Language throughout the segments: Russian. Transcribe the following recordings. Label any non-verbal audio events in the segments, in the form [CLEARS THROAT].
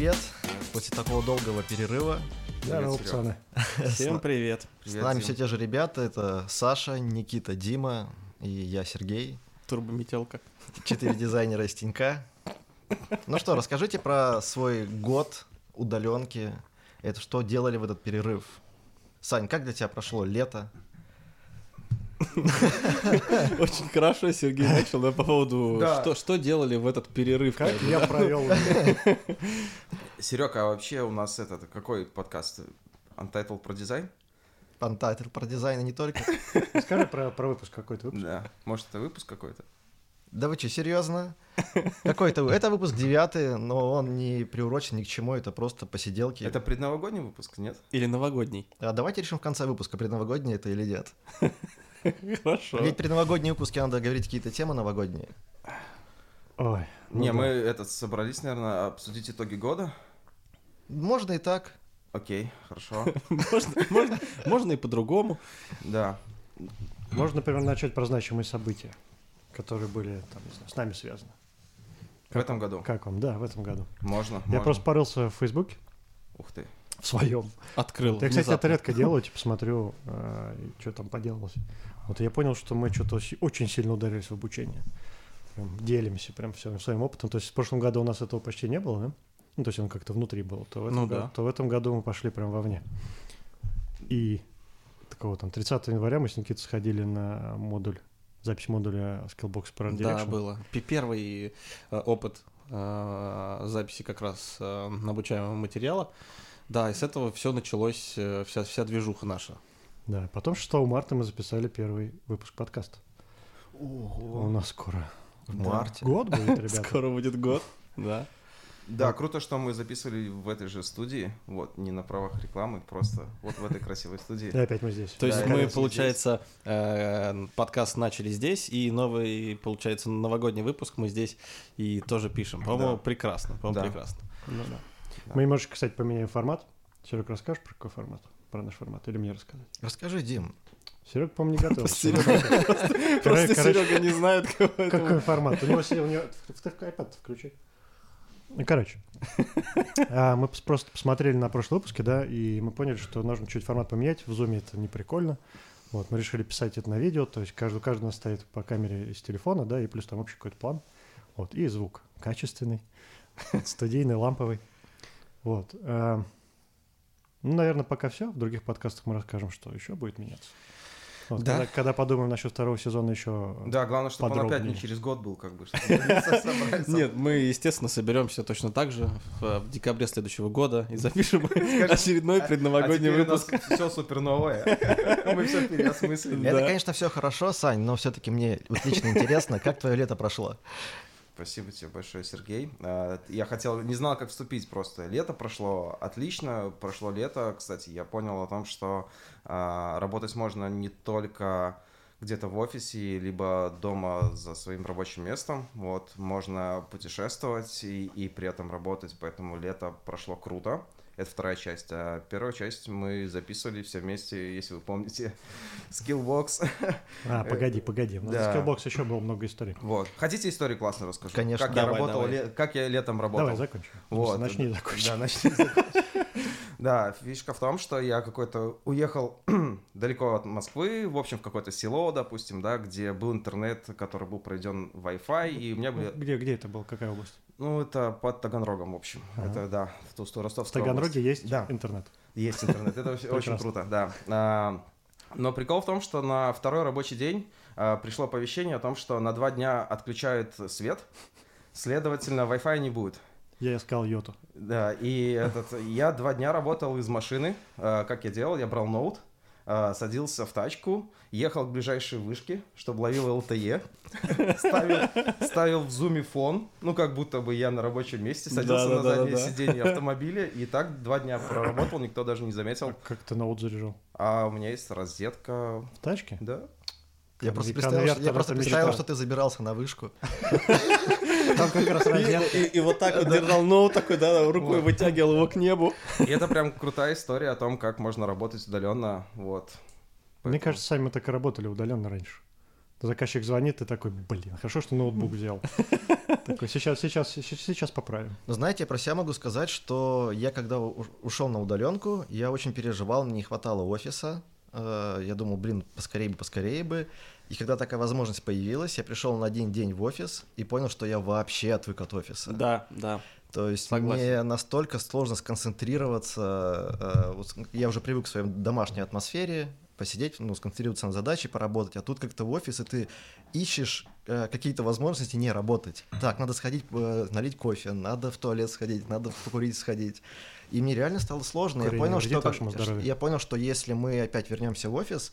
привет! После такого долгого перерыва Здорово, пацаны. Всем привет. с Привет, нами Дим. все те же ребята. Это Саша, Никита, Дима и я, Сергей. Турбометелка. Четыре [LAUGHS] дизайнера из Тинька. Ну что, расскажите про свой год удаленки. Это что делали в этот перерыв? Сань, как для тебя прошло лето? [LAUGHS] Очень хорошо Сергей начал да, по поводу, Да. что, что делали в этот перерыв. Как я да. провел [LAUGHS] Серег, а вообще у нас этот, какой подкаст? Untitled про дизайн? Пантайтер про дизайн и не только. Скажи про, про выпуск какой-то выпуск. Да. Может, это выпуск какой-то? Да вы что, серьезно? Какой-то... Это выпуск девятый, но он не приурочен ни к чему, это просто посиделки. Это предновогодний выпуск, нет? Или новогодний. А давайте решим в конце выпуска, предновогодний это или нет. [LAUGHS] Хорошо. Ведь предновогодние выпуски надо говорить какие-то темы новогодние. Ой. ну не, да. мы этот собрались, наверное, обсудить итоги года. Можно и так. Окей, хорошо. [LAUGHS] Можно, можно, можно и по-другому. Да. Можно, например, начать про значимые события, которые были там, не знаю, с нами связаны. В этом году. Как вам? Да, в этом году. Можно. Я можно. просто порылся в Фейсбуке, Ух ты. В своем. Открыл. Я, кстати, это редко делаю, типа смотрю, что там поделалось. Вот я понял, что мы что-то очень сильно ударились в обучение. Прям делимся прям всем своим опытом. То есть в прошлом году у нас этого почти не было, да? Ну, то есть он как-то внутри был. То в этом, Ну году, да. то в этом году мы пошли прям вовне. И такого там 30 января мы с Никитой сходили на модуль, запись модуля Skillbox Product Да, Direction. было. Пи- Первый э, опыт э, записи как раз э, обучаемого материала. Да, и с этого все началось, э, вся, вся движуха наша. Да, потом 6 марта мы записали первый выпуск подкаста. У нас скоро В марте. год будет, [LAUGHS] ребята. Скоро будет год. Да. Да, круто, что мы записывали в этой же студии. Вот, не на правах рекламы, просто вот в этой красивой И студии. опять мы здесь. То есть Да, мы, получается, э, подкаст начали здесь, и новый, получается, новогодний выпуск мы здесь и тоже пишем. По-моему, Да. прекрасно. По-моему, Да. прекрасно. Ну да. Да. Мы немножечко, кстати, поменяем формат. Серег, расскажешь про какой формат? Про наш формат? Или мне рассказать? Расскажи, Дим. Серег, по-моему, не готов. [LAUGHS] Просто Серега не знает, Какой формат? У него iPad включи. Ну, Короче, [LAUGHS] а, мы просто посмотрели на прошлый выпуске, да, и мы поняли, что нужно чуть формат поменять. В зуме это не прикольно. Вот, мы решили писать это на видео, то есть каждый, каждый у нас стоит по камере из телефона, да, и плюс там общий какой-то план. Вот, и звук качественный, [LAUGHS] студийный, ламповый. Вот. а, Ну, наверное, пока все. В других подкастах мы расскажем, что еще будет меняться. Вот, Да. когда, когда подумаем насчет второго сезона еще... Да, главное, чтобы он опять Подробнее. не через год был, как бы. [LAUGHS] Нет, мы, естественно, соберемся точно так же в, в декабре следующего года и [LAUGHS] запишем очередной предновогодний а у нас выпуск. все супер новое. [LAUGHS] Мы все переосмыслили. Это, конечно, все хорошо, Сань, но все-таки мне вот лично интересно, как твое лето прошло. Спасибо тебе большое, Сергей. А, Я хотел, не знал, как вступить просто. Лето прошло отлично, прошло лето. Кстати, я понял о том, что а, работать можно не только где-то в офисе, либо дома за своим рабочим местом. Вот, можно путешествовать и, и при этом работать, поэтому лето прошло круто. Это вторая часть. А первая часть мы записывали все вместе, если вы помните, [LAUGHS] Skillbox. А, погоди, погоди. У нас Да. Skillbox еще было много историй. Вот. Хотите историю классно расскажу? Конечно. Как я Давай, работал, давай. ле- как я летом работал. Давай, закончим. Вот. Начни и закончи. Да, начни. [LAUGHS] Да, фишка в том, что я какой-то уехал [CLEARS THROAT] далеко от Москвы, в общем, в какое-то село, допустим, да, где был интернет, который был проведен Wi-Fi, и у меня были... Где, где это был? Какая область? Ну, это под Таганрогом, в общем. Ага. Это, да, в ту сторону В Ростовской Таганроге области. есть Да. интернет. Есть интернет, это очень круто, да. А, Но прикол в том, что на второй рабочий день а, пришло оповещение о том, что на два дня отключают свет, следовательно, Wi-Fi не будет. Я искал йоту. Да, и этот, я два дня работал из машины. А, Как я делал? Я брал ноут, садился в тачку, ехал к ближайшей вышке, чтобы ловил LTE, [LAUGHS] ставил, ставил в зуме фон, ну как будто бы я на рабочем месте, садился на Да-да-да-да-да. заднее сиденье автомобиля, и так два дня проработал, никто даже не заметил. Как ты ноут заряжал? А у меня есть розетка, В тачке? да? Я просто представил, что, я просто представил, что ты забирался на вышку. [LAUGHS] Там как раз. И, и вот так вот держал ноут такой, да, рукой вытягивал его к небу. И это прям крутая история о том, как можно работать удаленно, вот. Мне кажется, сами мы так и работали удаленно раньше. Заказчик звонит, ты такой, блин, хорошо, что ноутбук взял. [LAUGHS] Такой, сейчас, сейчас, сейчас, сейчас поправим. Но знаете, я про себя могу сказать, что я когда ушел на удаленку, я очень переживал, мне не хватало офиса. Э, Я думал, блин, поскорее бы, поскорее бы. И когда такая возможность появилась, я пришел на один день в офис и понял, что я вообще отвык от офиса. Да, да. То есть Согласен. мне настолько сложно сконцентрироваться. э, я уже привык к своей домашней атмосфере, посидеть, ну, сконцентрироваться на задаче, поработать. А тут как-то в офис, и ты ищешь э, какие-то возможности не работать. Так, надо сходить, э, налить кофе, надо в туалет сходить, надо покурить сходить. И мне реально стало сложно. Курение я понял, что, я понял, что если мы опять вернемся в офис,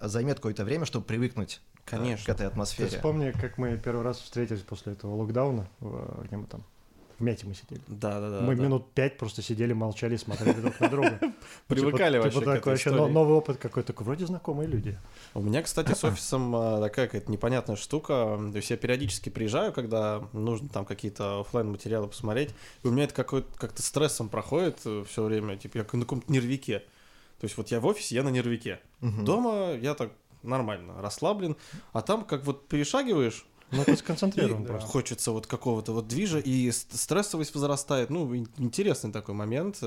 займет какое-то время, чтобы привыкнуть э, Конечно. к этой Ты атмосфере. вспомни, как мы первый раз встретились после этого локдауна, где мы там, в Мяте мы сидели. Да, да, да. мы да. минут пять просто сидели, молчали, смотрели друг на друга. Ну, [LAUGHS] Привыкали типа, вообще типа к такой этой вообще новый опыт какой-то, такой, вроде знакомые люди. У меня, кстати, с [LAUGHS] офисом а, такая какая-то непонятная штука. То есть я периодически приезжаю, когда нужно там какие-то оффлайн материалы посмотреть. И у меня это какой-то как-то стрессом проходит все время. Типа я на каком-то нервике. То есть вот я в офисе, я на нервике. Мгм. Дома я так нормально, расслаблен. А там как вот перешагиваешь, Ну, ты [LAUGHS] и сконцентрирован просто. хочется вот какого-то вот движа, и ст- стрессовость возрастает. Ну, ин- интересный такой момент.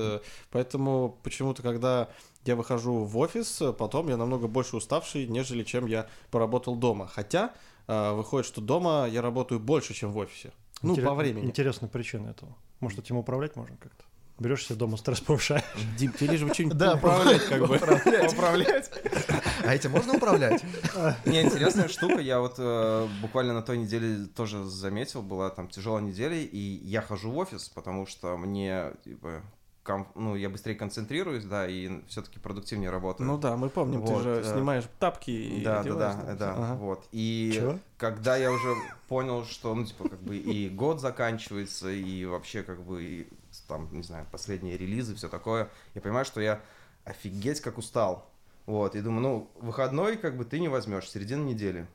Поэтому почему-то, когда я выхожу в офис, потом я намного больше уставший, нежели чем я поработал дома. Хотя э, выходит, что дома я работаю больше, чем в офисе. Ну, Интерес- по времени. Интересная причина этого. Может, этим управлять можно как-то? Берешь себе дома стресс повышаешь. Дим, тебе лишь бы что-нибудь Да, управлять, как бы. Управлять. А этим можно управлять? Не, интересная штука. Я вот э, буквально на той неделе тоже заметил, была там тяжелая неделя, и я хожу в офис, потому что мне, типа, ну, я быстрее концентрируюсь, да, и все-таки продуктивнее работаю. Ну да, мы помним, ты Вот, же э, снимаешь тапки и да, да, одеваешь да, да. Ага. вот. И Чего? когда я уже понял, что, ну, типа, как бы и год заканчивается, и вообще, как бы, и, там, не знаю, последние релизы, все такое, я понимаю, что я офигеть как устал. Вот, и думаю, ну, выходной, как бы, ты не возьмешь, середина недели.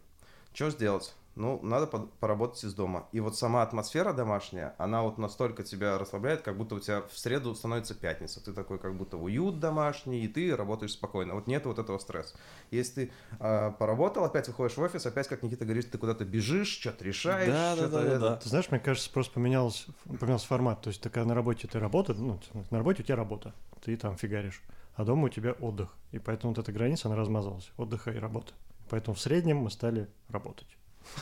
Что сделать? Ну, надо под- поработать из дома. И вот сама атмосфера домашняя, она вот настолько тебя расслабляет, как будто у тебя в среду становится пятница. Ты такой, как будто уют домашний, и ты работаешь спокойно. Вот нет вот этого стресса. Если ты а, поработал, опять выходишь в офис, опять, как Никита говорит, ты куда-то бежишь, что-то решаешь. Да, да, что-то да, да, это. да. Ты знаешь, мне кажется, просто поменялся, поменялся формат. То есть, когда на работе ты работаешь, ну, на работе у тебя работа, ты там фигаришь, а дома у тебя отдых. И поэтому вот эта граница, она размазалась, отдыха и работы. Поэтому в среднем мы стали работать.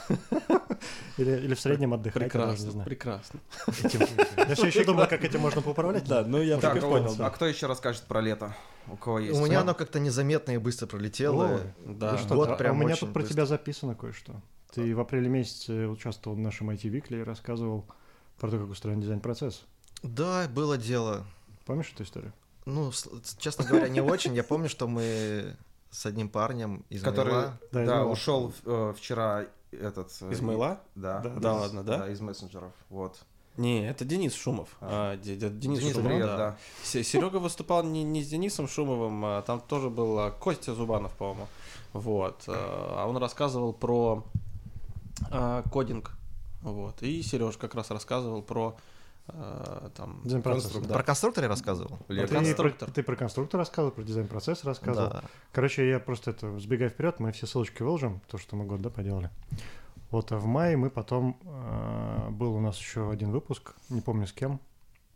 [LAUGHS] Или, или в среднем отдыхать, я даже не Прекрасно, прекрасно. Этим- Я все еще думаю, как этим можно поуправлять. Да, ну я Так, понял, а кто еще расскажет про лето? У кого есть? У меня Ну, оно как-то незаметно и быстро пролетело. Да. Ну что, год а прям у меня тут про тебя записано кое-что. Ты в апреле месяце участвовал в нашем IT Weekly и рассказывал про то, как устроен дизайн-процесс. Да, было дело. Помнишь эту историю? Ну, честно говоря, не очень. Я помню, что мы с одним парнем из который, Да, ушел э, вчера этот... э, Из мейла? Да. Да, да ладно, да? Да, из мессенджеров, вот. Не, это Денис Шумов. А. А, де- де- Денис, Денис, Шумов, привет, да. да. Серега выступал не, не с Денисом Шумовым, а там тоже был а, Костя Зубанов, по-моему. Вот. А он рассказывал про а, кодинг. Вот. И Сереж как раз рассказывал про а, там. Дизайн-процесс. Конструк- Про конструктор я рассказывал? Лего. Ты, про, конструктор. ты про конструктор рассказывал, про дизайн-процесс рассказывал. Да. Короче, я просто это, сбегая вперед, мы все ссылочки выложим, то, что мы год, да, поделали. Вот, а в мае мы потом, э, был у нас еще один выпуск, не помню с кем,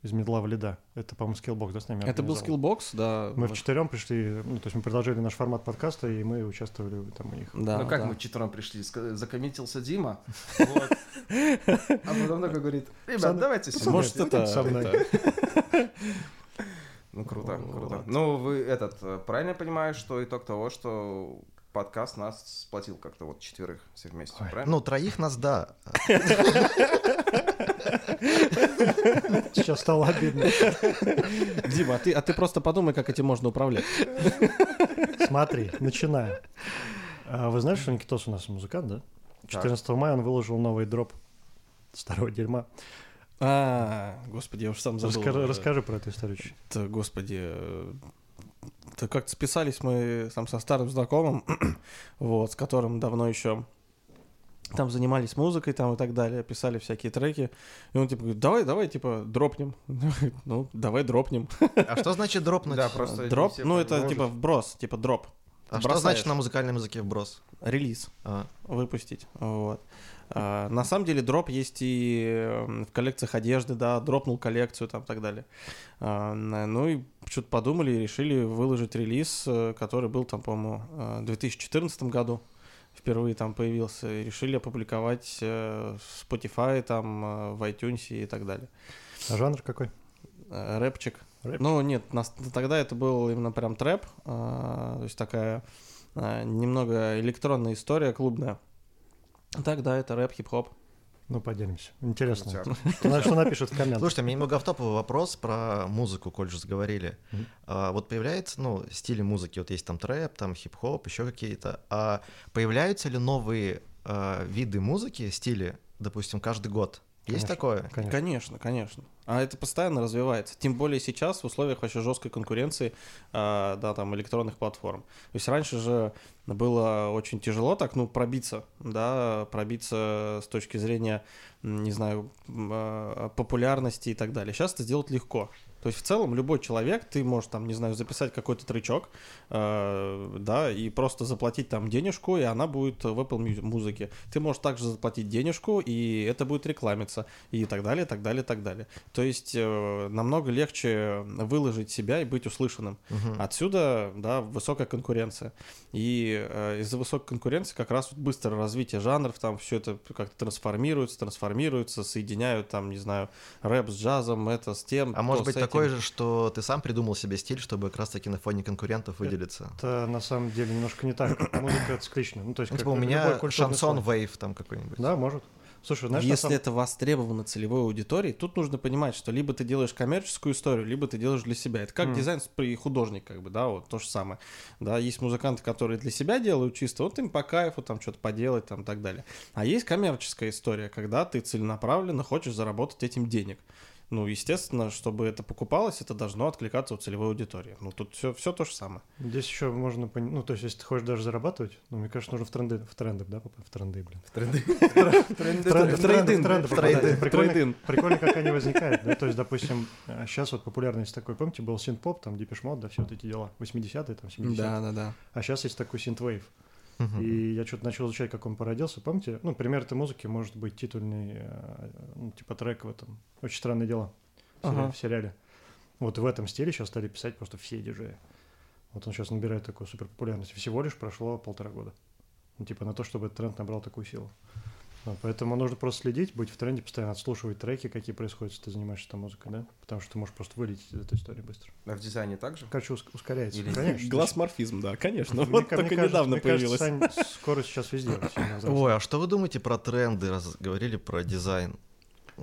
из медла в лида. Это, по-моему, Skillbox, да, с нами Это был? Skillbox, да. Мы вот. вчетвером пришли, ну, то есть мы продолжили наш формат подкаста, и мы участвовали там у них. Да, ну как да. мы четвером пришли? Закоммитился Дима, [LAUGHS] вот. А потом такой говорит, ребят, давайте сюда. Может, это, со мной. Ну круто, круто. Ну вы этот, э, правильно я понимаю, что итог того, что подкаст нас сплотил как-то вот четверых все вместе, Ой. правильно? Ну, троих нас, да. [LAUGHS] Сейчас стало обидно. [LAUGHS] Дима, а ты, а ты просто подумай, как этим можно управлять. [LAUGHS] Смотри, начинаю. А Вы знаете, что Никитос у нас музыкант, да? Так. 14 мая он выложил новый дроп старого дерьма. А, господи, я уж сам забыл. Расскажи, расскажи про эту историю. Да, господи, э, как-то списались мы там со старым знакомым, [CLEARS THROAT] вот, с которым давно еще там занимались музыкой там и так далее, писали всякие треки. И он типа говорит, давай, давай, типа, дропнем. [LAUGHS] Ну, давай дропнем. А что значит дропнуть? Да, просто Дроп, ну это типа вброс, типа дроп. А что значит на музыкальном языке вброс? Релиз А, выпустить. Вот. А, на самом деле дроп есть и в коллекциях одежды, да, дропнул коллекцию там и так далее. А, ну и что-то подумали и решили выложить релиз, э, который был там, по-моему, э, в 2014 году впервые там появился, и решили опубликовать э, в Spotify, там, э, в iTunes и так далее. А жанр какой? Э, Рэпчик. Рэп? Ну, нет, нас- тогда это был именно прям трэп, а, то есть такая а, немного электронная история клубная. Так, да, это рэп, хип-хоп. Ну, поделимся. Интересно. Крутяк. Что, что напишут в комментах? Слушайте, у меня немного автоповый вопрос про музыку, коль же заговорили. Мгм. А, вот появляется, ну, стили музыки, вот есть там трэп, там хип-хоп, еще какие-то. А появляются ли новые а, виды музыки, стили, допустим, каждый год? Есть такое? Конечно. Конечно, конечно. А это постоянно развивается. Тем более сейчас в условиях вообще жесткой конкуренции, а, да, там, электронных платформ. То есть раньше же было очень тяжело так, ну, пробиться, да, пробиться с точки зрения, не знаю, а, популярности и так далее. Сейчас это сделать легко. То есть в целом любой человек, ты можешь там, не знаю, записать какой-то тречок, э, да, и просто заплатить там денежку, и она будет в Apple музыке. Ты можешь также заплатить денежку, и это будет рекламиться, и так далее, так далее, так далее. То есть э, намного легче выложить себя и быть услышанным. Мгм. Отсюда, да, высокая конкуренция. И э, из-за высокой конкуренции как раз вот быстрое развитие жанров, там все это как-то трансформируется, трансформируется, соединяют там, не знаю, рэп с джазом, это с тем. А может быть этим. Такое же, что ты сам придумал себе стиль, чтобы как раз-таки на фоне конкурентов выделиться? Это на самом деле немножко не так. [CLEARS THROAT] Музыка это циклично. Ну, то есть, Ну, как типа у меня шансон вейв там какой-нибудь. Да, может. Слушай, знаешь, на Если самом- это востребовано целевой аудиторией, тут нужно понимать, что либо ты делаешь коммерческую историю, либо ты делаешь для себя. Это как Мгм. дизайн при художник, как бы, да, вот то же самое. Да, есть музыканты, которые для себя делают чисто, вот им по кайфу там что-то поделать там и так далее. А есть коммерческая история, когда ты целенаправленно хочешь заработать этим денег. Ну, естественно, чтобы это покупалось, это должно откликаться у целевой аудитории. Ну, тут все, все то же самое. Здесь еще можно понять, ну, то есть, если ты хочешь даже зарабатывать, ну, мне кажется, нужно в тренды, в тренды, да, в тренды, блин. [LAUGHS] В тренды. В тренды, в тренды. Прикольно, как они возникают, да, [LAUGHS] то есть, допустим, сейчас вот популярность такой, помните, был синт-поп, там, Depeche Mode, да, все вот эти дела, 80-е, там, 70-е, да, да. а сейчас есть такой синт-вейв, И я что-то начал изучать, как он породился, помните, ну, пример этой музыки может быть титульный, э, ну, типа трек в этом, «Очень странные дела», в Ага. в сериале. Вот в этом стиле сейчас стали писать просто все диджеи. Вот он сейчас набирает такую супер популярность. Всего лишь прошло полтора года. Ну, типа на то, чтобы этот тренд набрал такую силу. Вот, поэтому нужно просто следить, быть в тренде, постоянно отслушивать треки, какие происходят, если ты занимаешься там музыкой, да? Потому что ты можешь просто вылететь из этой истории быстро. А в дизайне также? Короче, ус- ускоряется. Или- Конечно. Глаз-морфизм, да, конечно. Мне Вот только кажется- недавно мне кажется, появилось. Сань, скоро сейчас везде. Ой, а что вы думаете про тренды, раз говорили про дизайн?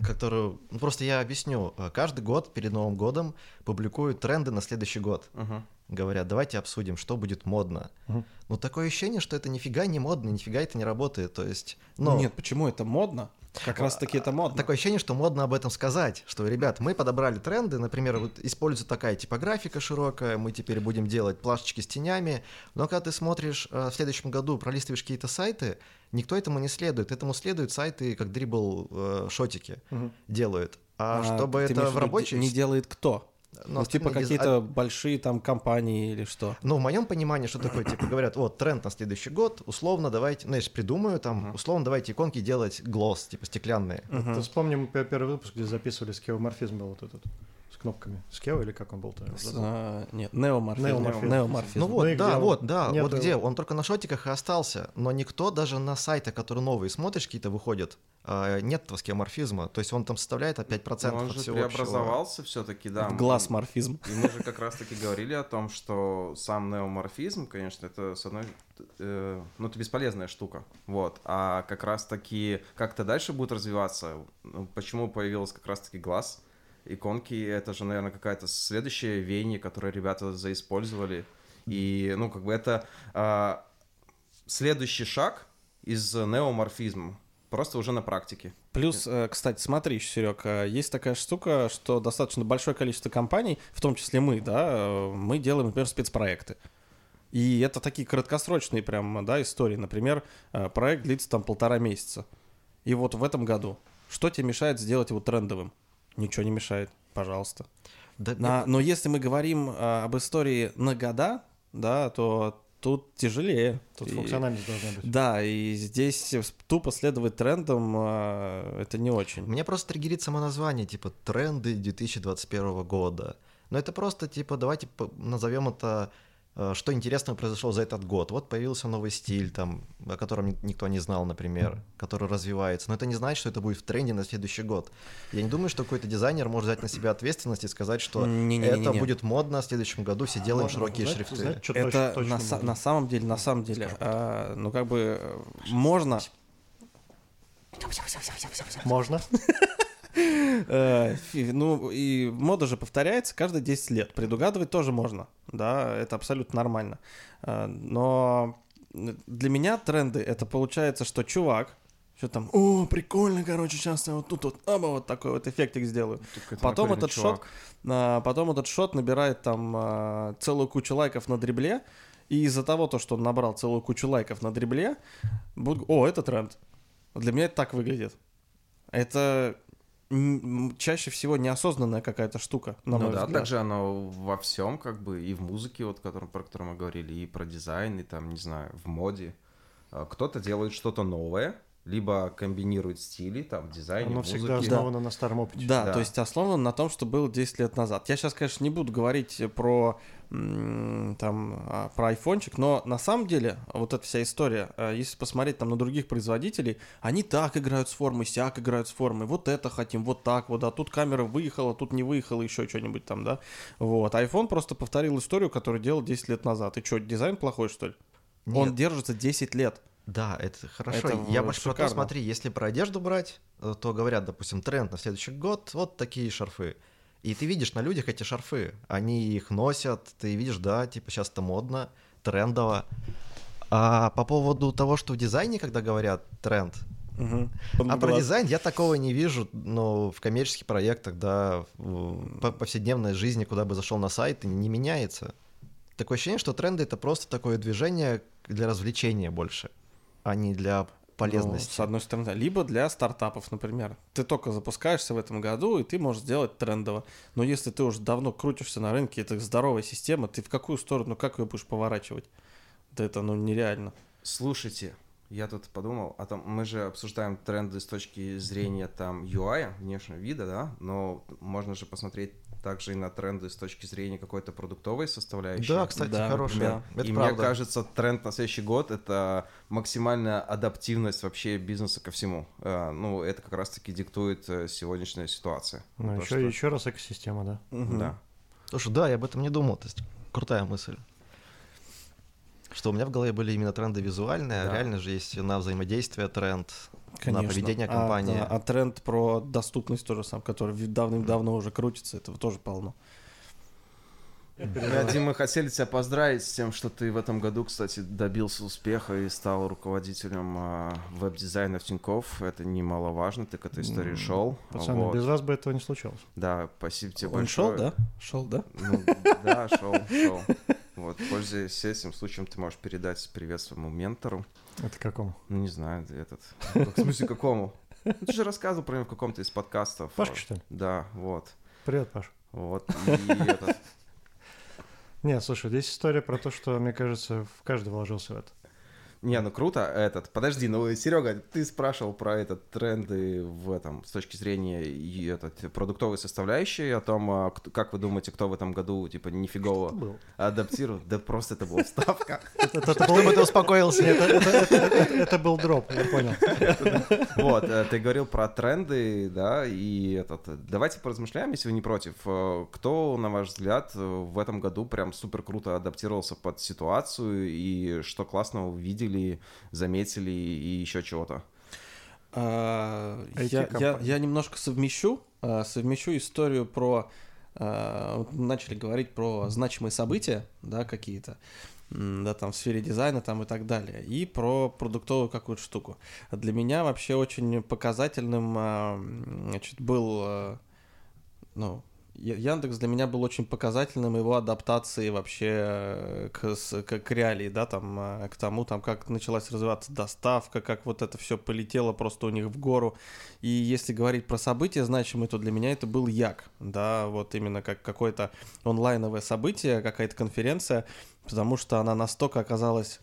Которую, ну просто я объясню. Каждый год перед Новым годом публикуют тренды на следующий год. Мгм. Говорят, давайте обсудим, что будет модно. Мгм. Ну такое ощущение, что это нифига не модно, нифига это не работает. То есть, ну, Нет, почему это модно? Как раз таки это модно. Такое ощущение, что модно об этом сказать, что, ребят, мы подобрали тренды, например, вот используется такая типографика широкая, мы теперь будем делать плашечки с тенями, но когда ты смотришь э, в следующем году, пролистываешь какие-то сайты, никто этому не следует, этому следуют сайты, как дрибл э, шотики Мгм. делают. А, А, чтобы это в рабочей... Не делает кто? Ну, Ну, типа остальные диз- какие-то большие там компании или что? Ну, в моем понимании, что такое, типа, говорят, вот, тренд на следующий год, условно, давайте, ну, я же придумаю, там, Мгм. условно, давайте иконки делать глосс, типа, стеклянные. Мгм. Ты вспомним пе- первый выпуск, где записывали скеоморфизм был вот этот. С кнопками. Скео или как он был-то? С- а, Нет, неоморфизм. Неоморфизм. Неоморфизм. Ну вот, Ну да, где он? вот, да, Нету вот где, его. он только на шотиках и остался, но никто даже на сайтах, которые новые смотришь, какие-то выходят, нет этого скеоморфизма, то есть он там составляет а 5% Но он от же всего преобразовался все-таки, да. В глаз морфизм. И мы же как раз-таки говорили о том, что сам неоморфизм, конечно, это с одной... э, ну, это бесполезная штука. Вот. А как раз-таки как-то дальше будет развиваться. Ну, Почему появился как раз-таки глаз? Иконки, это же, наверное, какая-то следующее веяние, которое ребята заиспользовали. И, ну, как бы это а, следующий шаг из неоморфизма. Просто уже на практике. Плюс, э, кстати, смотри, Серег, есть такая штука, что достаточно большое количество компаний, в том числе мы, да, э, мы делаем, например, спецпроекты. И это такие краткосрочные прям, да, истории. Например, э, проект длится там полтора месяца. И вот в этом году, что тебе мешает сделать его трендовым? Ничего не мешает, пожалуйста. Да, На- но если мы говорим а, об истории на года, да, то тут тяжелее. Тут И- функциональность должна быть. Да, и здесь тупо следовать трендам а, это не очень. Мне просто триггерит само название, типа тренды 2021 года. Но это просто, типа, давайте назовем это, что интересного произошло за этот год. Вот появился новый стиль, там, о котором ни- никто не знал, например, который развивается. Но это не значит, что это будет в тренде на следующий год. Я не думаю, что какой-то дизайнер может взять на себя ответственность и сказать, что это будет модно в следующем году, все делаем широкие знаете- шрифты. знаете, что Это точно- точно на, са- можно? на самом деле, на самом деле, а, ну как бы э, можно, Можно. [LAUGHS] Э, ну, и мода же повторяется каждые 10 лет. Предугадывать тоже можно, да, это абсолютно нормально. Э, но для меня тренды, это получается, что чувак, что там, о, прикольно, короче, сейчас я вот тут вот, оба, вот такой вот эффектик сделаю. Потом накуренный этот шот, а, потом этот шот набирает там а, целую кучу лайков на дрибле, и из-за того, то, что он набрал целую кучу лайков на дрибле, будут, о, это тренд. Для меня это так выглядит. Это чаще всего неосознанная какая-то штука, на ну мой да, взгляд. также оно во всем, как бы, и в музыке, вот, котором, про которую мы говорили, и про дизайн, и там, не знаю, в моде. А, Кто-то делает что-то новое, либо комбинирует стили, там, в дизайне, Оно в всегда музыке. основано на старом опыте. Да, Да. то есть основан на том, что было 10 лет назад. Я сейчас, конечно, не буду говорить про там а, про айфончик, но на самом деле вот эта вся история, а, если посмотреть там на других производителей, они так играют с формой, сяк играют с формой, вот это хотим, вот так вот, а тут камера выехала, тут не выехала, еще что-нибудь там, да. Вот, iPhone просто повторил историю, которую делал 10 лет назад. И что, дизайн плохой, что ли? Он Нет. держится 10 лет. Да, это хорошо. Это Я больше про то, смотри, если про одежду брать, э, то говорят, допустим, тренд на следующий год, вот такие шарфы. И ты видишь на людях эти шарфы, они их носят, ты видишь, да, типа сейчас это модно, трендово. А по поводу того, что в дизайне, когда говорят тренд, Мгм. а про дизайн я такого не вижу, но в коммерческих проектах, да, в по- повседневной жизни, куда бы зашел на сайт, не меняется. Такое ощущение, что тренды это просто такое движение для развлечения больше, а не для Ну, полезности. с одной стороны, да. либо для стартапов, например. Ты только запускаешься в этом году, и ты можешь сделать трендово. Но если ты уже давно крутишься на рынке, это здоровая система, ты в какую сторону, как ее будешь поворачивать? Да это, ну, нереально. Слушайте, я тут подумал, а там мы же обсуждаем тренды с точки зрения там UI, внешнего вида, да, но можно же посмотреть также и на тренды с точки зрения какой-то продуктовой составляющей. Да, кстати, Да, хорошая. да. Это и правда. мне кажется, тренд на следующий год это максимальная адаптивность вообще бизнеса ко всему. Э, Ну, это как раз-таки диктует э, сегодняшняя ситуация. Ну, еще, что- еще раз экосистема, да. Мгм. Да. Слушай, да, я об этом не думал. То есть крутая мысль. Что у меня в голове были именно тренды визуальные, а Да. реально же есть на взаимодействие тренд, Конечно. на поведение А, компании. да, А, тренд про доступность тоже сам, который давным-давно уже крутится, этого тоже полно. Я, Дим, мы хотели тебя поздравить с тем, что ты в этом году, кстати, добился успеха и стал руководителем а, веб-дизайна в Тинькофф. Это немаловажно, ты к этой истории шел. Пацаны, Вот. без вас бы этого не случалось. Да, спасибо тебе Он большое. шел, да? Шел, да? Ну, да, шел, шел. Вот, пользуясь этим случаем, ты можешь передать привет своему ментору. Это какому? Ну, не знаю, этот... [LAUGHS] В смысле, какому? Ну, ты же рассказывал про него в каком-то из подкастов. Пашка, что ли? Да, вот. Привет, Паш. Вот. И [LAUGHS] этот... Нет, слушай, здесь история про то, что, мне кажется, в каждый вложился в это. Не, ну круто, этот, подожди, ну, Серега, ты спрашивал про этот тренды в этом, с точки зрения и этот, продуктовой составляющей, о том, а, как вы думаете, кто в этом году, типа, нифигово адаптирует? Да просто это была вставка. Чтобы ты успокоился. Это, был дроп, я понял. Вот, э, ты говорил про тренды, да, и этот, давайте поразмышляем, если вы не против. Э, Кто, на ваш взгляд, э, в этом году прям супер круто адаптировался под ситуацию, и что классного вы видели, заметили и еще чего-то? А, Я, я, я немножко совмещу, а, совмещу историю про... а, вот начали говорить про значимые события, да, какие-то, да, там в сфере дизайна там и так далее, и про продуктовую какую-то штуку. Для меня вообще очень показательным, значит, был, ну, Яндекс для меня был очень показательным его адаптации вообще э, к, к, к реалии, да, там, э, к тому, там, как началась развиваться доставка, как вот это все полетело просто у них в гору. И если говорить про события значимые, то для меня это был Як, да, вот именно как какое-то онлайновое событие, какая-то конференция, потому что она настолько оказалась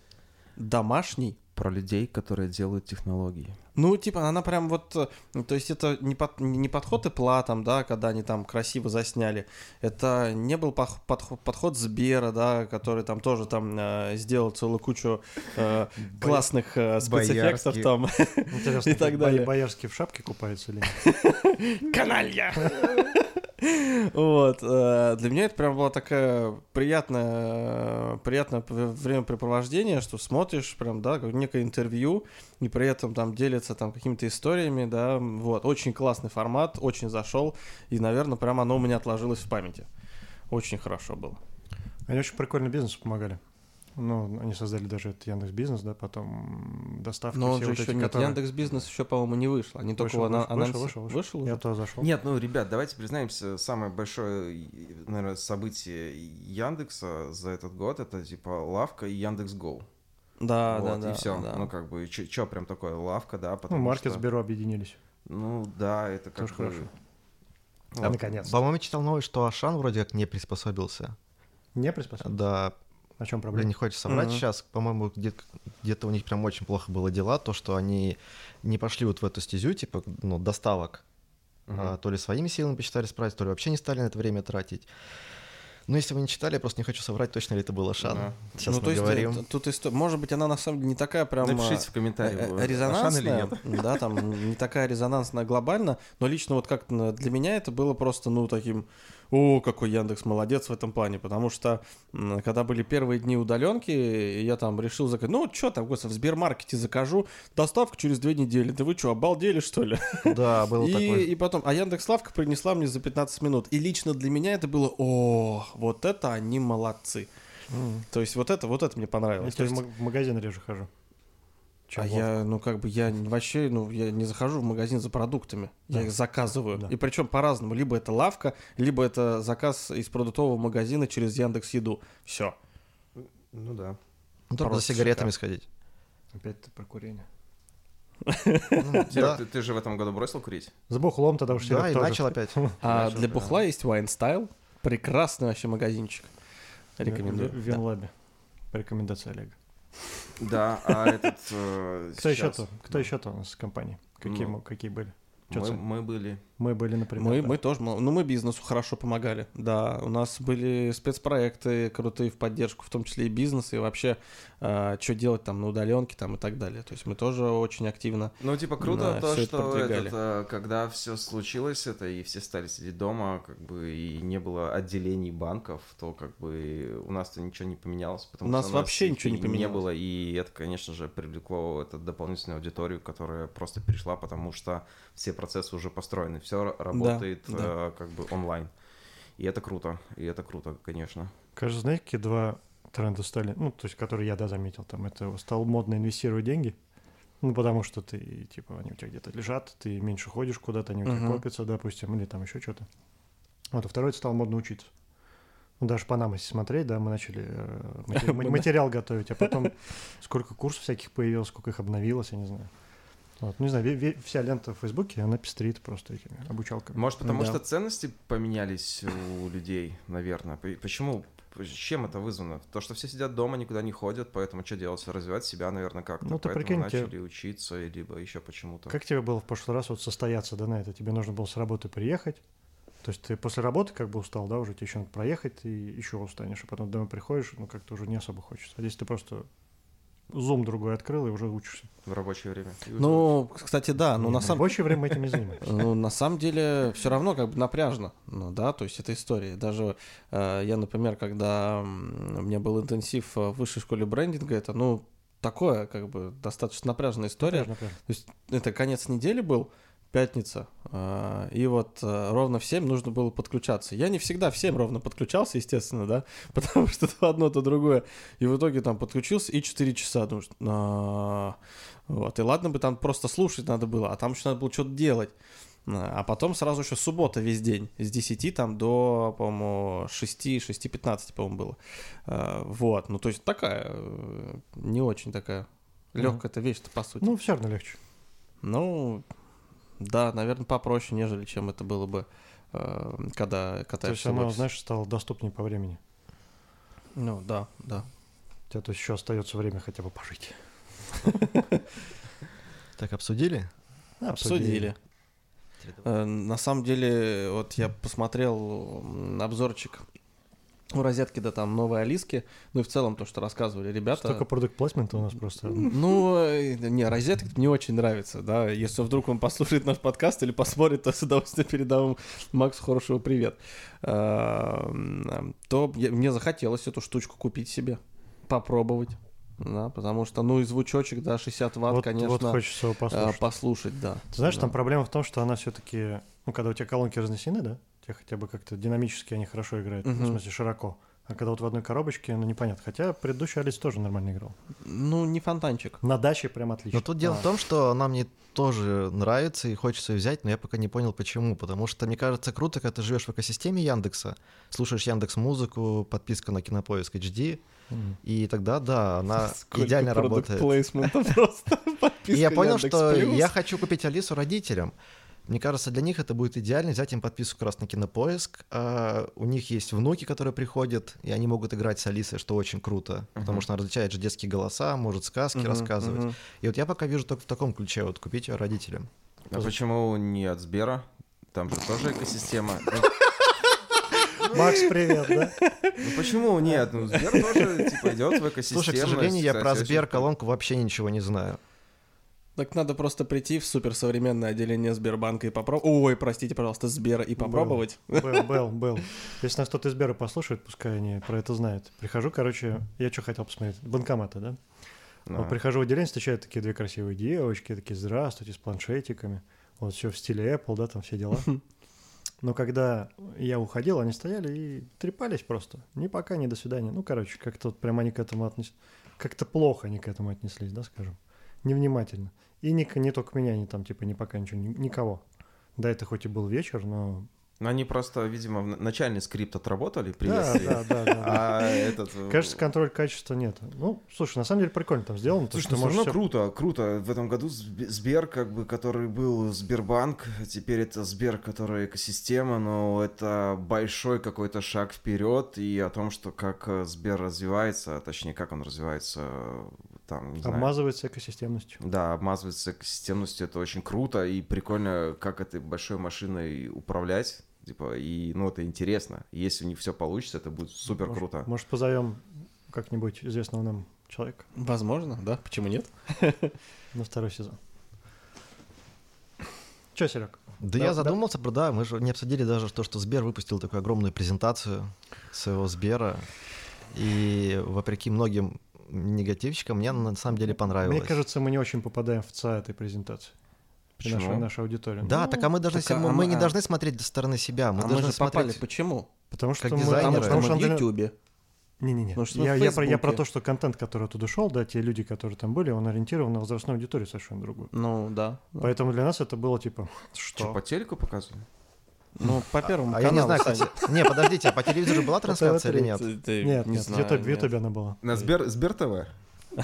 домашней, Про людей, которые делают технологии. ну, типа, она прям вот, э, то есть это не, под, не подход Apple, там, да, когда они там красиво засняли, это не был пох- подход, подход Сбера, да, который там тоже там э, сделал целую кучу э, классных э, спецэффектов Боярский. там. Интересно, [LAUGHS] И так далее. Боярский в шапке купается или нет? [LAUGHS] Каналья! [LAUGHS] [LAUGHS] Вот. э, Для меня это прям такая приятная, приятное п- времяпрепровождение, что смотришь прям, да, как некое интервью, и при этом там делятся там какими-то историями, да, вот. Очень классный формат, очень зашел, и, наверное, прям оно у меня отложилось в памяти. Очень хорошо было. Они очень прикольно бизнесу помогали. Ну, они создали даже этот Яндекс Бизнес, да, потом доставка. Но он все же вот еще эти, нет, которые- Яндекс Бизнес еще, по-моему, не вышел. Они только Вышел, ана- вышел, анонси- вышел, вышел. Вышел Я уже? туда зашел. Нет, ну, ребят, давайте признаемся, самое большое, наверное, событие Яндекса за этот год это типа лавка и Яндекс Гоу. Да, вот, да, да. и все. да. Ну, как бы, что прям такое, лавка, да, Ну, потому маркет что... с бюро объединились. Ну, да, это как Тоже бы... хорошо. Вот. А, наконец. По-моему, я читал новость, что Ашан вроде как не приспособился. Не приспособился? Да, О чем Блин, проблема? не хочется соврать Мгм. сейчас. По-моему, где-то, где-то у них прям очень плохо было дела, то, что они не пошли вот в эту стезю, типа, ну, доставок. Мгм. А, то ли своими силами посчитали справиться, то ли вообще не стали на это время тратить. Но если вы не читали, я просто не хочу соврать, точно ли это был Ашан. Да. Сейчас ну, мы то есть, говорим. э, тут история, может быть, она на самом деле не такая прям... Напишите а, в комментариях, э, э, Ашан или резонансная, нет. [LAUGHS] да, там не такая резонансная глобально, но лично вот как для меня это было просто, ну, таким, о, какой Яндекс молодец в этом плане, потому что когда были первые дни удаленки, я там решил заказать, ну, что там, господи, в Сбермаркете закажу, доставка через две недели, да вы что, обалдели, что ли? [LAUGHS] Да, был и, такой. и потом, а Яндекс Лавка принесла мне за 15 минут. И лично для меня это было, о, вот это они молодцы. М. То есть вот это, вот это мне Я понравилось. В есть- в магазин реже хожу. Чем а я, ну как бы, я вообще, ну, я не захожу в магазин за продуктами. Я Да. их заказываю. Да. И причем по-разному. Либо это лавка, либо это заказ из продуктового магазина через Яндекс Еду. Все. Ну да. Ну, только за сигаретами сходить. Опять ты про курение. [LAUGHS] Ну, Да, ты, же в этом году бросил курить? За бухлом тогда уж да, и начал опять. [LAUGHS] А для бухла есть Wine Style. Прекрасный вообще магазинчик. Рекомендую. В. Винлабе. По рекомендации Олега. Да, а этот... э, Кто еще-то? Кто еще-то у нас с компании? Какие, Ну, были? Мы были. Мы были, например. Мы, да. мы тоже, ну мы бизнесу хорошо помогали, да, у нас были спецпроекты крутые в поддержку, в том числе и бизнес, и вообще, что делать там на удаленке там и так далее, то есть мы тоже очень активно, Ну, типа, круто Да, то, это что продвигали. этот, э, когда все случилось, это и все стали сидеть дома, как бы, и не было отделений банков, то как бы у нас-то ничего не поменялось. Потому У нас что вообще их ничего не поменялось. было, и это, конечно же, привлекло эту дополнительную аудиторию, которая просто перешла, потому что все процессы уже построены, все работает да. э, как бы онлайн. И это круто, и это круто, конечно. Кажется, знаете, какие два тренда стали? Ну, то есть, которые я, да, заметил. Там это стал модно инвестировать деньги. Ну, потому что ты, типа, они у тебя где-то лежат, ты меньше ходишь куда-то, они у тебя Мгм. копятся, допустим, или там еще что-то. Вот, а второй это стал модно учиться. Ну, даже по нам, если смотреть, да, мы начали э, [LAUGHS] да. материал готовить, а потом сколько курсов всяких появилось, сколько их обновилось, я не знаю. Вот, ну, не знаю, вся лента в Фейсбуке, она пестрит просто этими обучалками. Может, потому Да. что ценности поменялись у людей, наверное. Почему? Чем это вызвано? То, что все сидят дома, никуда не ходят, поэтому что делать? Развивать себя, наверное, как-то. Ну, ты поэтому прикинь, тебе- начали учиться, либо еще почему-то. Как тебе было в прошлый раз вот состояться, да, на это? Тебе нужно было с работы приехать, то есть ты после работы как бы устал, да, уже тебе еще надо проехать, и еще устанешь, а потом домой приходишь, ну как-то уже не особо хочется. А здесь ты просто зум другой открыл и уже учишься. В рабочее время. Ну, кстати, да, ну Не, на в самом рабочее время этим и [LAUGHS] занимаемся. Ну, на самом деле, все равно как бы напряжно, ну, да, то есть это история. Даже э, я, например, когда у меня был интенсив в высшей школе брендинга, это, ну, такое, как бы, достаточно напряженная история. Напряжно, напряжно. То есть это конец недели был, пятница, э, и вот э, ровно в 7 нужно было подключаться. Я не всегда в 7 ровно подключался, естественно, да, [LAUGHS] потому что то одно, то другое. И в итоге там подключился и 4 часа, думаешь, «На». вот, и ладно бы там просто слушать надо было, а там еще надо было что-то делать. А потом сразу еще суббота весь день, с 10 там до, по-моему, 6, 6.15, по-моему, было. А, Вот, ну то есть такая, э, не очень такая легкая эта вещь-то, по сути. Ну, все равно легче. Ну, да, наверное, попроще, нежели чем это было бы, э, когда То есть катаешься в оно, офисе. знаешь, стало доступнее по времени. Ну, да, да. У тебя то есть еще остается время хотя бы пожить. Так, обсудили? Обсудили. Э, На самом деле, вот я посмотрел обзорчик у розетки, да, там новые Алиски, ну и в целом то, что рассказывали ребята. Столько продукт плейсмента у нас просто. Ну, э, не, розетка мне очень нравится, да. Если вдруг он послушает наш подкаст или посмотрит, то с удовольствием передам Максу хорошего привет. М, То мне захотелось эту штучку купить себе, попробовать. Да, потому что, ну и звучочек, да, 60 ватт, Вот, конечно, вот хочется его э, послушать. послушать, да. Ты знаешь, Да. там проблема в том, что она все-таки, ну, когда у тебя колонки разнесены, да, тебя хотя бы как-то динамически они хорошо играют, ну, в смысле широко. А когда вот в одной коробочке, ну, непонятно. Хотя предыдущий Алис тоже нормально играл. Ну, не фонтанчик. На даче прям отлично. Но тут дело А, в том, что она мне тоже нравится и хочется ее взять, но я пока не понял почему. Потому что мне кажется круто, когда ты живешь в экосистеме Яндекса, слушаешь Яндекс Музыку, подписка на Кинопоиск HD, и тогда да, она [LAUGHS] Сколько идеально работает. [LAUGHS] просто. И я понял, Яндекс что Плюс. я хочу купить Алису родителям. Мне кажется, для них это будет идеально взять им подписку как раз на Кинопоиск. А у них есть внуки, которые приходят, и они могут играть с Алисой, что очень круто, потому Мгм. что она различает же детские голоса, может сказки Мгм, рассказывать. мгм. И вот я пока вижу только в таком ключе, вот купить ее родителям. А почему не от Сбера? Там же тоже экосистема. [LAUGHS] Ну, Макс, привет, да? Ну почему нет? Ну Сбер тоже типа идет в экосистему. Слушай, к сожалению, я про Сбер колонку вообще ничего не знаю. Так надо просто прийти в суперсовременное отделение Сбербанка и попробовать. Ой, простите, пожалуйста, Сбера и попробовать. Был, [LAUGHS] был, был. Если нас кто-то из Сбера послушает, пускай они про это знают. Прихожу, короче, я что хотел посмотреть? Банкоматы, да? Вот прихожу в отделение, встречают такие две красивые девочки, такие, здравствуйте, с планшетиками. Вот все в стиле Apple, да, там все дела. [LAUGHS] Но когда я уходил, они стояли и трепались просто. Ни пока, ни до свидания. Ну, короче, как-то вот прям они к этому отнеслись. Как-то плохо они к этому отнеслись, да, скажем. Невнимательно. И не, не только меня, они там, типа, ни пока ничего, ни- никого. Да, это хоть и был вечер, но... Ну, они просто, видимо, начальный скрипт отработали, приветствие. да, да, да. [LAUGHS] А этот... э, Кажется, контроль качества нет. Ну, слушай, на самом деле прикольно там сделано. то, Слушай, что ну, все равно круто, круто. В этом году Сб- Сбер, как бы, который был Сбербанк, теперь это Сбер, который экосистема, но это большой какой-то шаг вперед и о том, что как э, Сбер развивается, а точнее, как он развивается, там, не знаю. обмазывается экосистемностью. Да, обмазывается экосистемностью, это очень круто и прикольно, как этой большой машиной управлять. Типа, и, ну, это интересно. Если у них все получится, это будет супер Может- круто. Может, позовем как-нибудь известного нам человека Возможно, да. Почему нет? [LAUGHS] на второй сезон. Че, Серег? Да, Да, я да. задумался, про да, мы же не обсудили даже то, что Сбер выпустил такую огромную презентацию своего Сбера. И вопреки многим негативщикам, мне на самом деле понравилось. Мне кажется, мы не очень попадаем в ЦА этой презентации. Почему? нашей, нашей аудитории. Да, Ну, так а мы должны, так, а мы, мы- не а- должны смотреть со стороны себя, мы а мы должны же попали. смотреть. Почему? Потому что как мы... дизайнеры. Потому что мы в Ютубе. Не-не-не. Мы Я, я про, я про то, что контент, который оттуда шел, да, те люди, которые там были, он ориентирован на возрастную аудиторию совершенно другую. Ну, да. да. Поэтому для нас это было типа, Что, что? по телеку показывали? Ну, по первому А я не каналу, знаю, кстати. Не, подождите, а по телевизору была трансляция или нет? Нет, не нет, знаю, в Ютубе, она была. На Сбер, Сбер ТВ?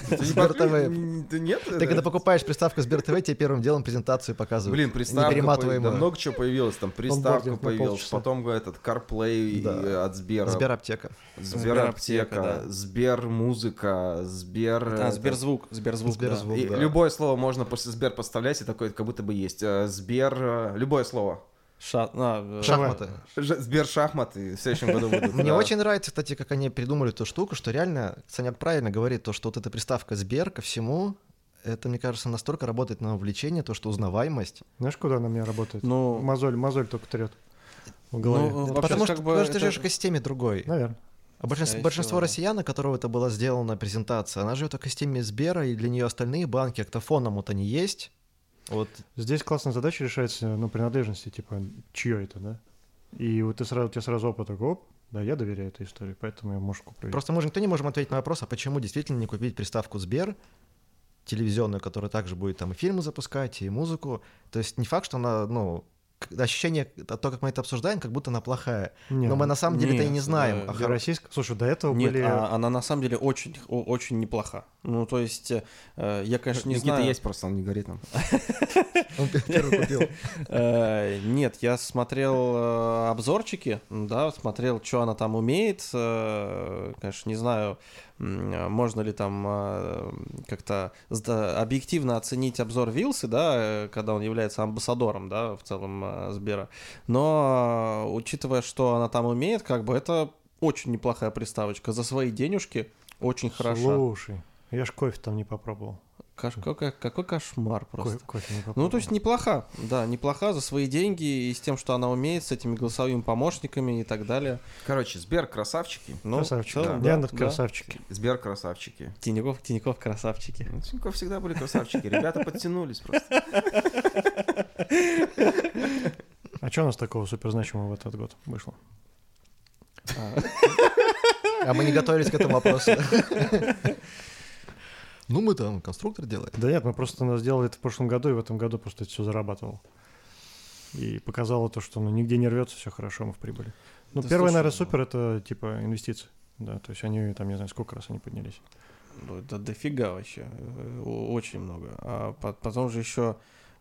Сбер ТВ. [LAUGHS] Ты нет? Ты когда покупаешь приставку Сбер ТВ, тебе первым делом презентацию показывают. Блин, приставка, по- да много чего появилось, там приставка появилась, потом этот CarPlay Да. э, от Сбера, Сбер аптека. Сбер аптека, да. Сбер музыка, Сбер... А, это- Сберзвук, Сберзвук, да. Сберзвук. И да. Любое слово можно после Сбер подставлять, и такое как будто бы есть. Э, Сбер, э, любое слово. Ша- а, э, Шахматы. Ж- Сбер шахматы в следующем году будут. Мне да. очень нравится, кстати, как они придумали эту штуку, что реально, Санек правильно говорит, то, что вот эта приставка Сбер ко всему, это, мне кажется, настолько работает на увлечение, то, что узнаваемость. Знаешь, куда она у меня работает? Ну, Мозоль, мозоль только трет в голове. Ну, Это вообще, потому как что бы потому что ты это- живешь в экосистеме другой. Наверное. А большинство, большинство россиян, на которого это была сделана презентация, она живет в экосистеме Сбера, и для нее остальные банки как-то фоном вот они есть. Вот Здесь классная задача решается, ну, принадлежности, типа, чье это, да? И вот ты сразу, у тебя сразу опыт такой, оп, да, я доверяю этой истории, поэтому я мужу куплю. Просто мы же никто не можем ответить на вопрос, а почему действительно не купить приставку Сбер, телевизионную, которая также будет там и фильмы запускать, и музыку. То есть не факт, что она, ну, ощущение, то, как мы это обсуждаем, как будто она плохая. Не, Но мы на самом деле это и не нет, знаем. да, А для хоро- российского... Слушай, до этого Нет, были... а она на самом деле очень, очень неплоха. Ну, то есть, э, я, конечно, не Никита знаю... есть, просто он не горит нам. [LAUGHS] Он первый купил. Э, Нет, я смотрел э, обзорчики, да, смотрел, что она там умеет. э, Конечно, не знаю, можно ли там э, как-то объективно оценить обзор Вилсы, да, э, когда он является амбассадором, да, в целом э, Сбера. Но учитывая, что она там умеет, как бы это очень неплохая приставочка. За свои денежки очень хороша. Слушай, я ж кофе там не попробовал. Каш- какой, какой кошмар просто. Ко- кофе не попробовал. Ну, то есть неплоха, да, неплоха за свои деньги и с тем, что она умеет, с этими голосовыми помощниками и так далее. Короче, Сбер красавчики. Ну, Красавчики. да. да, Яндекс да. красавчики. Сбер красавчики. Тинькофф, Тинькофф красавчики. Ну, Тинькофф всегда были красавчики. Ребята подтянулись просто. А что у нас такого суперзначимого в этот год вышло? А мы не готовились к этому вопросу. Ну, мы там конструктор делаем. Да нет, мы просто ну, сделали это в прошлом году, и в этом году просто это все зарабатывал. И показало то, что ну, нигде не рвется, все хорошо, мы в прибыли. Ну, Да первое, слушай, наверное, ну- супер это типа инвестиции. Да, то есть они там, не знаю, сколько раз они поднялись. Ну, это дофига вообще, э, очень много. А по- потом же еще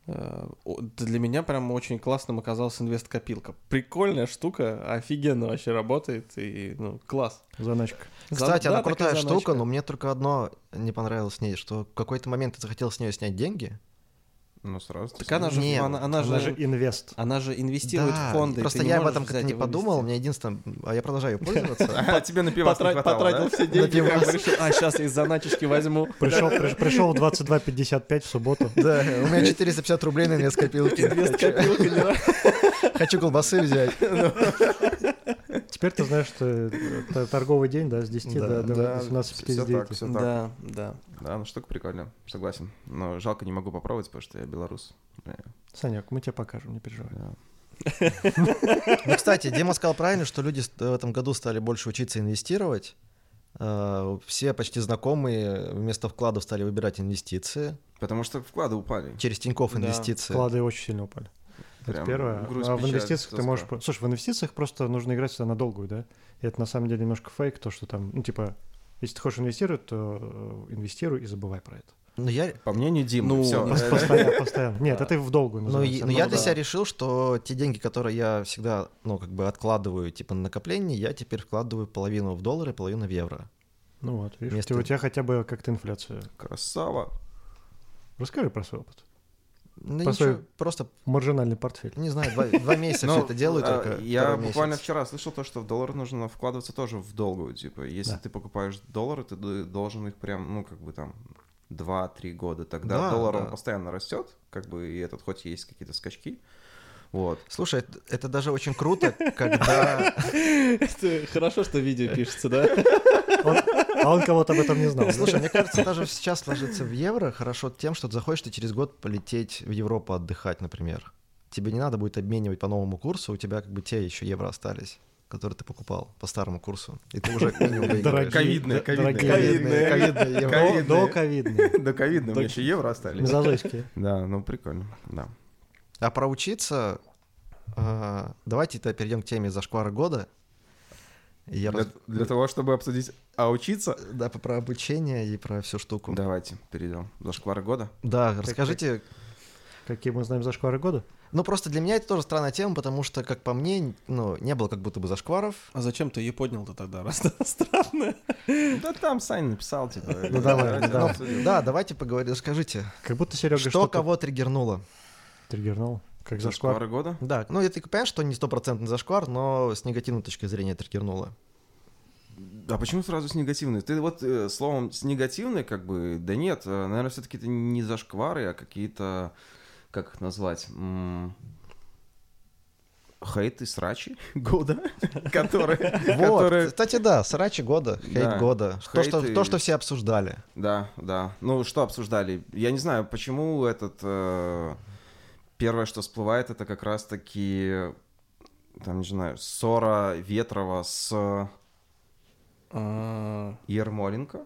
для меня прям очень классным оказалась инвест-копилка. Прикольная штука, офигенно вообще работает, и, ну, класс. Заначка. Кстати, Да, она такая крутая заначка. штука, но мне только одно не понравилось с ней, что в какой-то момент ты захотел с нее снять деньги. Ну, сразу. Так она же, Нет, она, она Она же, же инвест. она же инвестирует Да, в фонды. Просто я об этом как-то не подумал. У меня единственное... А я продолжаю [LAUGHS] пользоваться. [LAUGHS] А тебе на пивас потратил все деньги, а сейчас из заначечки возьму. [LAUGHS] Пришел, приш- пришел в 22.55 в субботу. Да, у меня 450 рублей на инвест-копилке. Инвест-копилка, не надо. Хочу колбасы взять. Теперь ты знаешь, что это торговый день, да, с 10 Да, до, до да, 18.59. всё так, всё так. Да, да. Да, ну штука прикольная, согласен. Но жалко, не могу попробовать, потому что я белорус. Э, Санек, мы тебе покажем, не переживай. да. [LAUGHS] Ну, кстати, Дима сказал правильно, что люди с- в этом году стали больше учиться инвестировать. Э, Все почти знакомые вместо вкладов стали выбирать инвестиции. Потому что вклады упали. Через Тинькофф Да. инвестиции. Вклады очень сильно упали. Это Прям первое. грусть, а в инвестициях ты тоска. можешь... по- Слушай, в инвестициях просто нужно играть всегда на долгую, да? И это на самом деле немножко фейк, то, что там, ну, типа, если ты хочешь инвестировать, то э, инвестируй и забывай про это. Но я, По мнению Димы, Ну, все. Постоянно, постоянно. Нет, это в долгую ну, Это но я для себя решил, что те деньги, которые я всегда, ну, как бы откладываю, типа, на накопление, я теперь вкладываю половину в доллары, половину в евро. Ну вот, видишь, Вместо- у тебя хотя бы как-то инфляция. Красава. Расскажи про свой опыт. Ну, По ничего, своей- просто, Маржинальный портфель. не знаю, два, два месяца все Ну, это делаю а, только. Я буквально вчера слышал то, что в доллар нужно вкладываться тоже в долгую. Типа, если Да. ты покупаешь доллары, ты должен их прям, ну, как бы там 2-3 года. Тогда Да, доллар, да. он постоянно растет, как бы, и этот хоть есть какие-то скачки. Вот. Слушай, это, это даже очень круто, когда... [LAUGHS] Хорошо, что видео пишется, да? Он- а он кого-то об этом не знал. Слушай, мне кажется, даже сейчас ложиться в евро хорошо тем, что ты захочешь ты через год полететь в Европу отдыхать, например. Тебе не надо будет обменивать по новому курсу, у тебя как бы те еще евро остались, которые ты покупал по старому курсу. И ты уже [LAUGHS] Ковидные, ковидные. Ковидные, ковидные. До- ковидные. До ковидно, у меня еще евро остались. Мезозойские. Да, ну прикольно, да. А про учиться, а, давайте тогда перейдем к теме зашквара года. Я Для, рас- для того, чтобы обсудить, а учиться? Да, про обучение и про всю штуку. Давайте перейдем. Зашквары года. Да, расскажите. Какие мы знаем зашквары года? Ну, просто для меня это тоже странная тема, потому что, как по мне, ну, не было как будто бы зашкваров. А зачем ты ее поднял-то тогда, раз это [LAUGHS] странно? Да там Саня написал, типа. Ну, давай, да. обсудим. Да, давайте поговорим. Расскажите, Как будто Серега что что-то кого триггернуло? Триггернул. Как зашквар. Зашквары года? Да, ну, это понятно, что не стопроцентный зашквар, но с негативной точки зрения триггернуло. А почему сразу с негативной? Ты вот э, словом с негативной, как бы, да нет, э, наверное, все-таки это не зашквары, а какие-то, как их назвать, М, хейт и срачи [LAUGHS] года, [LAUGHS] которые, Вот, которые, кстати, да, срачи года, хейт Да, года. Что, то, что все обсуждали. да, да. Ну, что обсуждали? Я не знаю, почему этот, э, первое, что всплывает, это как раз-таки, там, не знаю, ссора Ветрова с А, Ермоленко.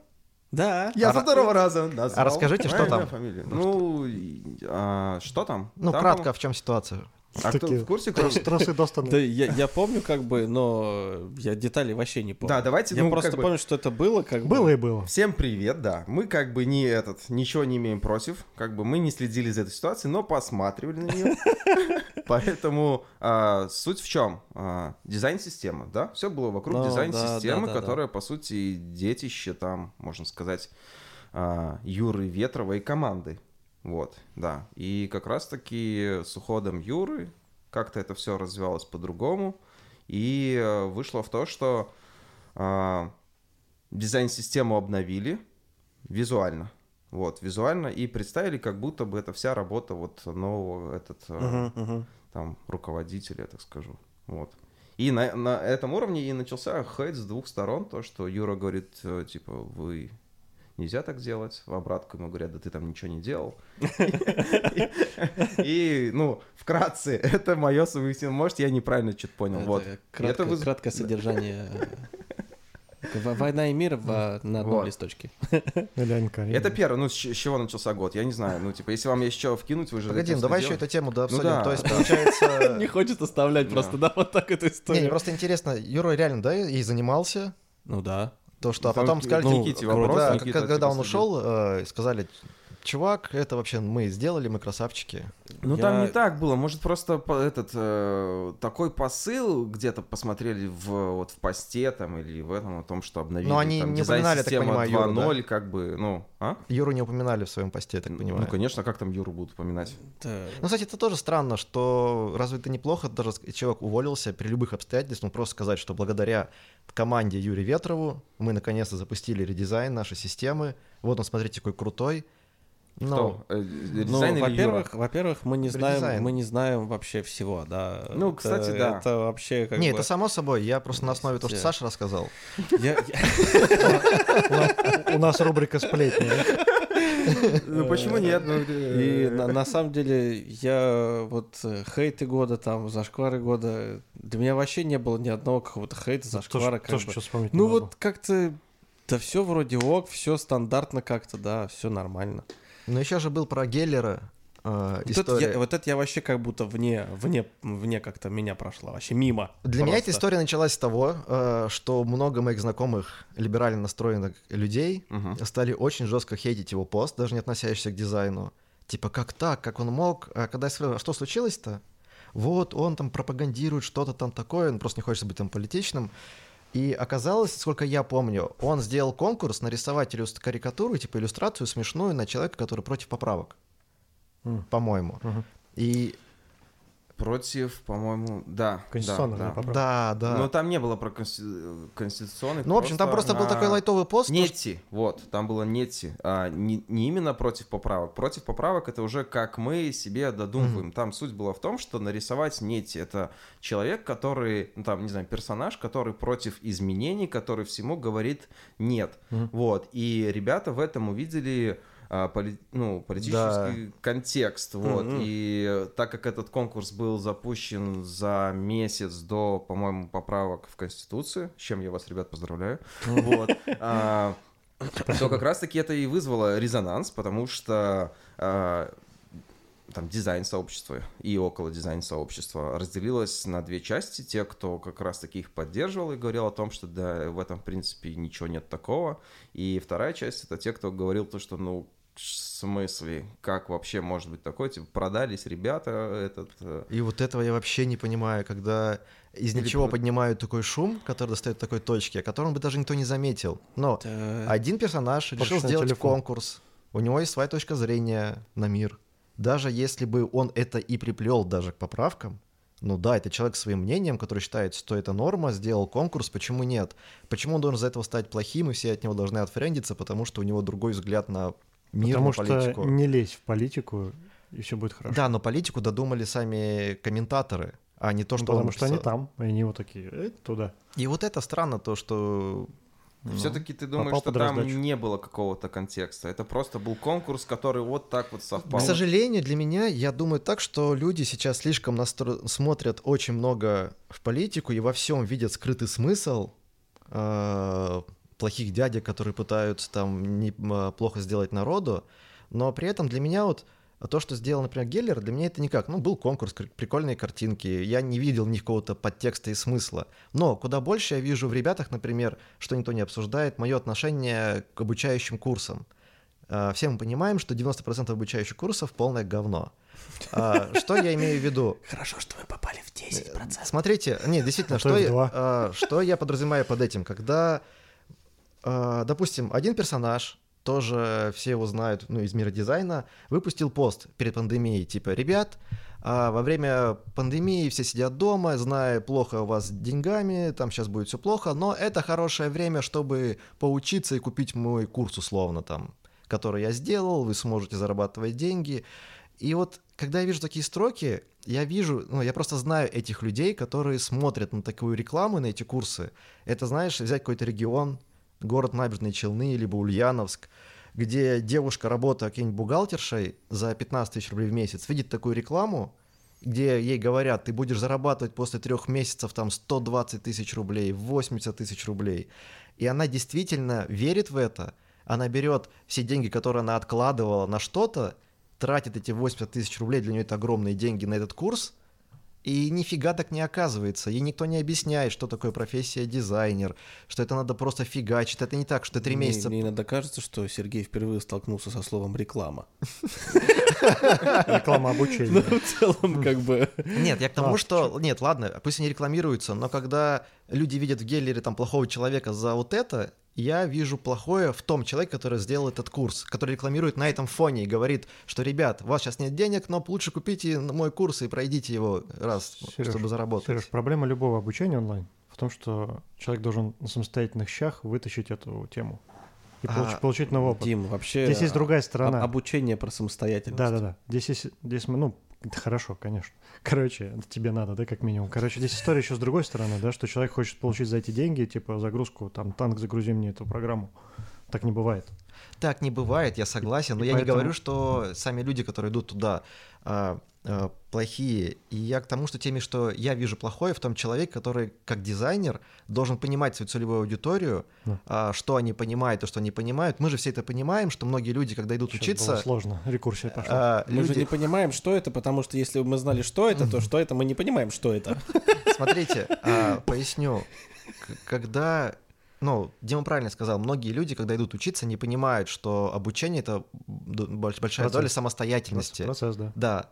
Да. Я А со второго раза назвал а расскажите, что там? фамилию. Ну, и, а, что там? Ну, Там, кратко, в чем ситуация? А кто в курсе, кто... Тросы Достона. Да, я, я помню, как бы, но я деталей вообще не помню. Да, давайте, Я ну, просто бы- помню, что это было, как бы. Было и было. Всем привет, да. Мы как бы не этот, ничего не имеем против, как бы мы не следили за этой ситуацией, но посматривали на нее. [LAUGHS] Поэтому а, суть в чем? А, дизайн-система, да? Все было вокруг Ну, да, да, которая, по сути, детище там, можно сказать, а, Юры Ветрова и команды. Вот, да. И как раз-таки с уходом Юры как-то это все развивалось по-другому. И э, вышло в то, что а, дизайн-систему обновили визуально. Вот, визуально, и представили, как будто бы это вся работа вот нового этот, э, Мгм, мгм. там, руководителя, я так скажу. Вот. И на, на этом уровне и начался хейт с двух сторон, то, что Юра говорит, э, типа, вы нельзя так делать, в обратку ему говорят, да ты там ничего не делал. [LAUGHS] И, ну, вкратце, это мое совместимое. Может, я неправильно что-то понял. Вот. Краткое содержание. Война и мир в- на одном Вот. листочке. Это первое, ну, с чего начался год, я не знаю. Ну, типа, если вам есть что вкинуть, вы же... Погоди, ну давай еще эту тему да, обсудим. да. То есть, получается... [LAUGHS] Не хочет оставлять просто, да, вот так эту Не, историю. мне просто интересно, Юра реально, да, и занимался, Ну да. То, что, а Там потом сказали, Никите ну, вопрос, да, Никита, когда типа, он ушел, э, сказали, чувак, это вообще мы сделали, мы красавчики. Ну, Я- там не так было. Может, просто этот э, такой посыл где-то посмотрели в, вот, в посте там или в этом, о том, что обновили Но они там, не упоминали, так понимаю, Юру, 2.0, как бы, ну, а? Юру не упоминали в своем посте, я так понимаю. Ну, конечно, как там Юру будут упоминать? Это- Ну, кстати, это тоже странно, что разве это неплохо, даже человек уволился при любых обстоятельствах, ну, просто сказать, что благодаря команде Юрия Ветрову мы наконец-то запустили редизайн нашей системы, вот он, смотрите, какой крутой. Ну, Кто? Э, Ну, Дизайн или Юра? во-первых, во-первых, мы не знаем, Дизайн. мы не знаем вообще всего, да. Ну, Это- кстати, да. Это вообще как не, бы... это само собой, я просто на основе того, что Саша рассказал. [LAUGHS] [LAUGHS] У нас рубрика сплетни. [LAUGHS] Ну, почему нет? Ну, И э, на, на самом деле я вот э, хейты года, там, зашквары года, для меня вообще не было ни одного какого-то хейта, зашквара. как Тоже бы. что вспомнить Ну вот как-то, да все вроде ок, все стандартно как-то, да, все нормально. Но еще же был про Геллера э, Вот это, история. я, вот это я вообще как будто вне, вне, вне как-то меня прошла, вообще мимо. Для меня эта просто. история началась с того, э, что много моих знакомых либерально настроенных людей мгм. стали очень жестко хейтить его пост, даже не относящийся к дизайну. Типа, как так, как он мог? А когда я сказал, а что случилось-то? Вот, он там пропагандирует что-то там такое, он просто не хочет быть там политичным. И оказалось, сколько я помню, он сделал конкурс нарисовать карикатуру, типа иллюстрацию смешную на человека, который против поправок, М. по-моему. Мгм. И Против, по-моему, да. Конституционная да, да. поправка. да, да. Но там не было про консти- конституционный. ну, в общем, там просто был на- такой лайтовый пост. потому что- Нетти, вот, там было Нетти. А, не, не именно против поправок. Против поправок это уже как мы себе додумываем. Там суть была в том, что нарисовать Нетти это человек, который, ну там, не знаю, персонаж, который против изменений, который всему говорит нет. Мгм. Вот. И ребята в этом увидели а, поли- ну, политический контекст. Вот. Мгм. И так как этот конкурс был запущен за месяц до, по-моему, поправок в Конституцию, с чем я вас, ребят, поздравляю. Вот. А, [LAUGHS] То как раз-таки это и вызвало резонанс, потому что а, там дизайн сообщества и около дизайн сообщества разделилось на две части. Те, кто как раз-таки их поддерживал и говорил о том, что да, в этом, в принципе, ничего нет такого. И вторая часть — это те, кто говорил то, что, ну, в смысле, как вообще может быть такое? Типа, продались ребята этот... э, И вот этого я вообще не понимаю, когда из Или ничего про- поднимают такой шум, который достает такой точки, о котором бы даже никто не заметил. Но Это- один персонаж решил Пошел сделать телефон. конкурс, у него есть своя точка зрения на мир. Даже если бы он это и приплел даже к поправкам, ну да, это человек со своим мнением, который считает, что это норма, сделал конкурс, почему нет? Почему он должен из-за этого стать плохим, и все от него должны отфрендиться, потому что у него другой взгляд на мир, Потому на что политику? не лезь в политику, и все будет хорошо. Да, но политику додумали сами комментаторы, а не то, что потому он что они там, и они вот такие, «Э, туда. И вот это странно, то, что... ну, Все-таки ты думаешь, что там раздачу. не было какого-то контекста. Это просто был конкурс, который вот так вот совпал. К сожалению, для меня, я думаю так, что люди сейчас слишком настро- смотрят очень много в политику и во всем видят скрытый смысл э, плохих дядек, которые пытаются там не, м, плохо сделать народу, но при этом для меня вот А то, что сделал, например, Геллер, для меня это никак. Ну, был конкурс, прикольные картинки, я не видел никакого-то подтекста и смысла. Но куда больше я вижу в ребятах, например, что никто не обсуждает, мое отношение к обучающим курсам. А, Все мы понимаем, что 90% обучающих курсов полное говно. А, Что я имею в виду? Хорошо, что мы попали в 10%. Смотрите, не, действительно, А то что, в я, а, что я подразумеваю под этим, когда, а, допустим, один персонаж, тоже все его знают, ну, из мира дизайна, выпустил пост перед пандемией, типа, ребят, а, во время пандемии все сидят дома, зная, плохо у вас деньгами, там сейчас будет все плохо, но это хорошее время, чтобы поучиться и купить мой курс, условно, там, который я сделал, вы сможете зарабатывать деньги. И вот, когда я вижу такие строки, я вижу, ну, я просто знаю этих людей, которые смотрят на такую рекламу, на эти курсы. Это, знаешь, взять какой-то регион, город Набережные Челны, либо Ульяновск, где девушка, работая какой-нибудь бухгалтершей за 15 тысяч рублей в месяц, видит такую рекламу, где ей говорят, ты будешь зарабатывать после трех месяцев там 120 тысяч рублей, 80 тысяч рублей. И она действительно верит в это, она берет все деньги, которые она откладывала на что-то, тратит эти 80 тысяч рублей, для нее это огромные деньги на этот курс, и нифига так не оказывается. Ей никто не объясняет, что такое профессия дизайнер, что это надо просто фигачить. Это не так, что три Мне- месяца... Мне иногда кажется, что Сергей впервые столкнулся со словом реклама. [LAUGHS] Реклама Ну, обучения. в целом, как бы... Нет, я к тому, что... Нет, ладно, пусть они рекламируются, но когда люди видят в Геллере там плохого человека за вот это, я вижу плохое в том человеке, который сделал этот курс, который рекламирует на этом фоне и говорит, что, ребят, у вас сейчас нет денег, но лучше купите мой курс и пройдите его раз, Серёж, чтобы заработать. Сереж, проблема любого обучения онлайн в том, что человек должен на самостоятельных щах вытащить эту тему и А, получ- получить новый опыт. Дим, вообще... Здесь есть другая а- сторона. Обучение про самостоятельность. Да, да, да. Здесь есть, здесь мы, ну, это хорошо, конечно. Короче, тебе надо, да, как минимум. Короче, здесь история еще с другой стороны, да, что человек хочет получить за эти деньги, типа, загрузку, там, танк, загрузи мне эту программу. Так не бывает. Так не бывает, я согласен, но И я не поэтому- говорю, что сами люди, которые идут туда, а, плохие. И я к тому, что теми, что я вижу плохое в том человеке, который как дизайнер должен понимать свою целевую аудиторию, Да. а, что они понимают, то, что они понимают. Мы же все это понимаем, что многие люди, когда идут Щас учиться, было сложно, рекурсия пошла. а, Мы же люди, не понимаем, что это, потому что если бы мы знали, что это, то что это, мы не понимаем, что это. [LAUGHS] Смотрите, а, поясню. Когда, ну, Дима правильно сказал, многие люди, когда идут учиться, не понимают, что обучение это большая доля Процесс. самостоятельности. Процесс, да. Да.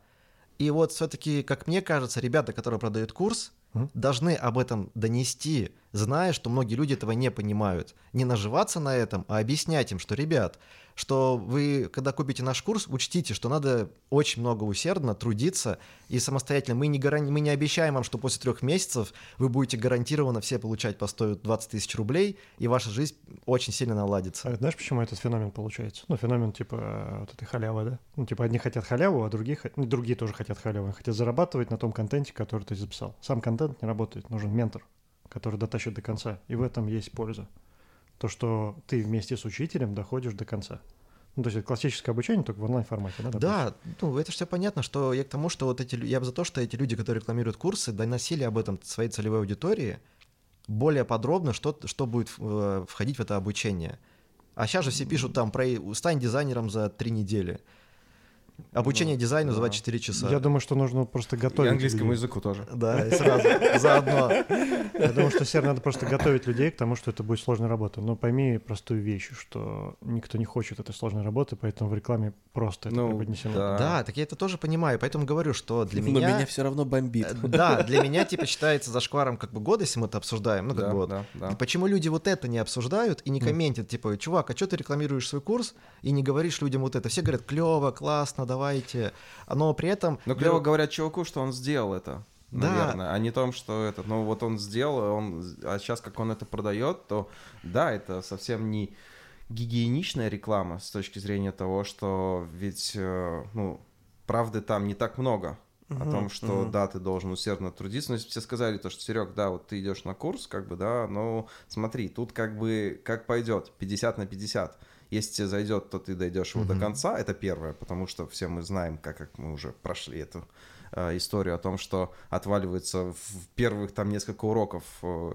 И вот все-таки, как мне кажется, ребята, которые продают курс, Мгм. должны об этом донести, зная, что многие люди этого не понимают. Не наживаться на этом, а объяснять им, что, ребят, что вы, когда купите наш курс, учтите, что надо очень много усердно трудиться и самостоятельно. Мы не, гаран- мы не обещаем вам, что после трех месяцев вы будете гарантированно все получать по 120 тысяч рублей, и ваша жизнь очень сильно наладится. А знаешь, почему этот феномен получается? Ну, феномен типа э, вот этой халявы, да? Ну, типа одни хотят халяву, а другие, ну, другие тоже хотят халяву. Они хотят зарабатывать на том контенте, который ты записал. Сам контент не работает, нужен ментор, который дотащит до конца. И в этом есть польза. То, что ты вместе с учителем доходишь до конца. Ну, то есть это классическое обучение, только в онлайн-формате, да? Да, ну это все понятно, что я к тому, что вот эти, я за то, что эти люди, которые рекламируют курсы, доносили об этом своей целевой аудитории более подробно, что, что будет э, входить в это обучение. А сейчас же все пишут там про стань дизайнером за три недели. Обучение Ну, дизайну за да. 24 часа. Я думаю, что нужно просто И готовить английскому людей. языку тоже. Да, и [LAUGHS] сразу, заодно. Я думаю, что, Сер, надо просто готовить людей к тому, что это будет сложная работа. Но пойми простую вещь, что никто не хочет этой сложной работы, поэтому в рекламе просто это Ну, преподнесено. да. Да, так я это тоже понимаю, поэтому говорю, что для Но меня... меня все равно бомбит. э, Да, для меня типа считается зашкваром как бы года, если мы это обсуждаем. Ну, как Да, бы вот. да, да. И Почему люди вот это не обсуждают и не комментят, типа, чувак, а что ты рекламируешь свой курс и не говоришь людям вот это? Все говорят, клево, классно, давайте. Но при этом... Но клево говорят чуваку, что он сделал это. Да. Наверное, а не том, что это, ну вот он сделал, он, а сейчас как он это продает, то да, это совсем не гигиеничная реклама с точки зрения того, что ведь, э, ну, правды там не так много. О Мгм, том, что мгм. да, ты должен усердно трудиться. Но если бы все сказали то, что Серег, да, вот ты идешь на курс, как бы, да, но смотри, тут как бы как пойдет, 50 на 50. Если тебе зайдет, то ты дойдешь его до Мгм. конца, это первое, потому что все мы знаем, как, как мы уже прошли эту э, историю о том, что отваливается в первых там несколько уроков э,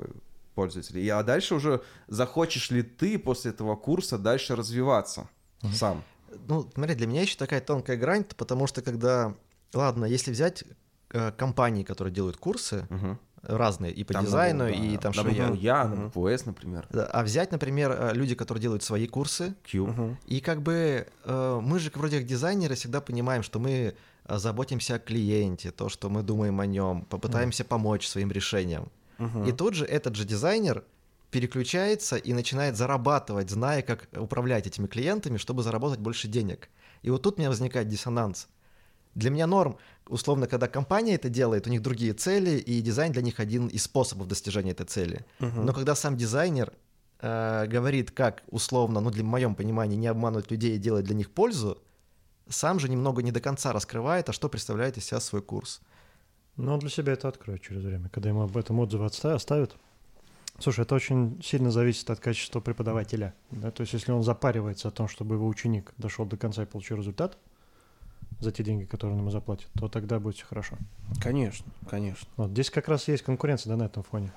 пользователей. И, а дальше уже захочешь ли ты после этого курса дальше развиваться Мгм. сам? ну, смотри, для меня еще такая тонкая грань, потому что когда, ладно, если взять э, компании, которые делают курсы, Мгм. Разные, и по Там, дизайну, ну, и да, там там, что я. ну, я, Мгм. ну, PS, например, А взять, например, э, люди, которые делают свои курсы, Q. Мгм. и как бы э, мы же вроде как дизайнеры всегда понимаем, что мы э, заботимся о клиенте, то, что мы думаем о нем, попытаемся помочь своим решениям. Мгм. И тут же этот же дизайнер переключается и начинает зарабатывать, зная, как управлять этими клиентами, чтобы заработать больше денег. И вот тут у меня возникает диссонанс. Для меня норм, условно, когда компания это делает, у них другие цели, и дизайн для них один из способов достижения этой цели. Мгм. Но когда сам дизайнер э, говорит, как условно, ну, для в моем понимании, не обманывать людей и делать для них пользу, сам же немного не до конца раскрывает, а что представляет из себя свой курс. Но он для себя это откроет через время, когда ему об этом отзывы оставят. Слушай, это очень сильно зависит от качества преподавателя. да, То есть, если он запаривается о том, чтобы его ученик дошел до конца и получил результат за те деньги, которые он ему заплатит, то тогда будет все хорошо. Конечно, конечно. Вот здесь как раз есть конкуренция да, на этом фоне.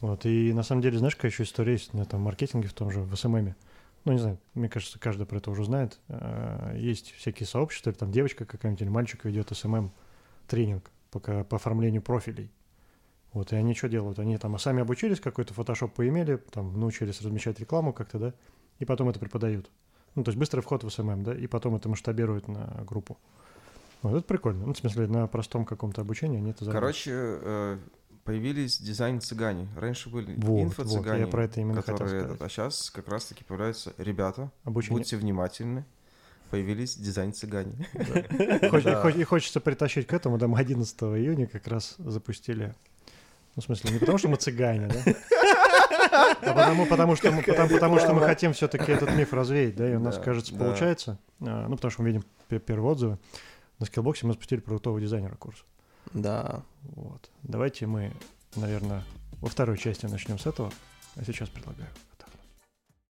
Вот, и на самом деле, знаешь, какая еще история есть на этом маркетинге, в том же, в SMMе. Ну, не знаю, мне кажется, каждый про это уже знает. А, Есть всякие сообщества, или там девочка какая-нибудь или мальчик ведет SMM тренинг по, по оформлению профилей. Вот, и они что делают? Они там сами обучились, какой-то фотошоп поимели, там научились размещать рекламу как-то, да, и потом это преподают. Ну, то есть быстрый вход в SMM, да, и потом это масштабируют на группу. Вот, это прикольно. Ну, в смысле, на простом каком-то обучении они это зарабатывают. Короче, э, появились дизайн-цыгане. Раньше были Вот, вот, инфо-цыгане, я про это именно хотел которые сказать. этот, а сейчас как раз-таки появляются ребята, Обучение. будьте внимательны, появились дизайн-цыгане. И, [LAUGHS] хоч- и хочется притащить к этому, да, мы 11 июня как раз запустили. Ну, в смысле, не потому, что мы цыгане, да? А потому, потому, что, мы, потому, потому что мы хотим все-таки этот миф развеять, да, и у нас, Да, кажется, да. получается. А, Ну, потому что мы видим пе- первые отзывы. На скиллбоксе мы запустили про крутого дизайнера курс. Да. Вот. Давайте мы, наверное, во второй части начнем с этого. А сейчас предлагаю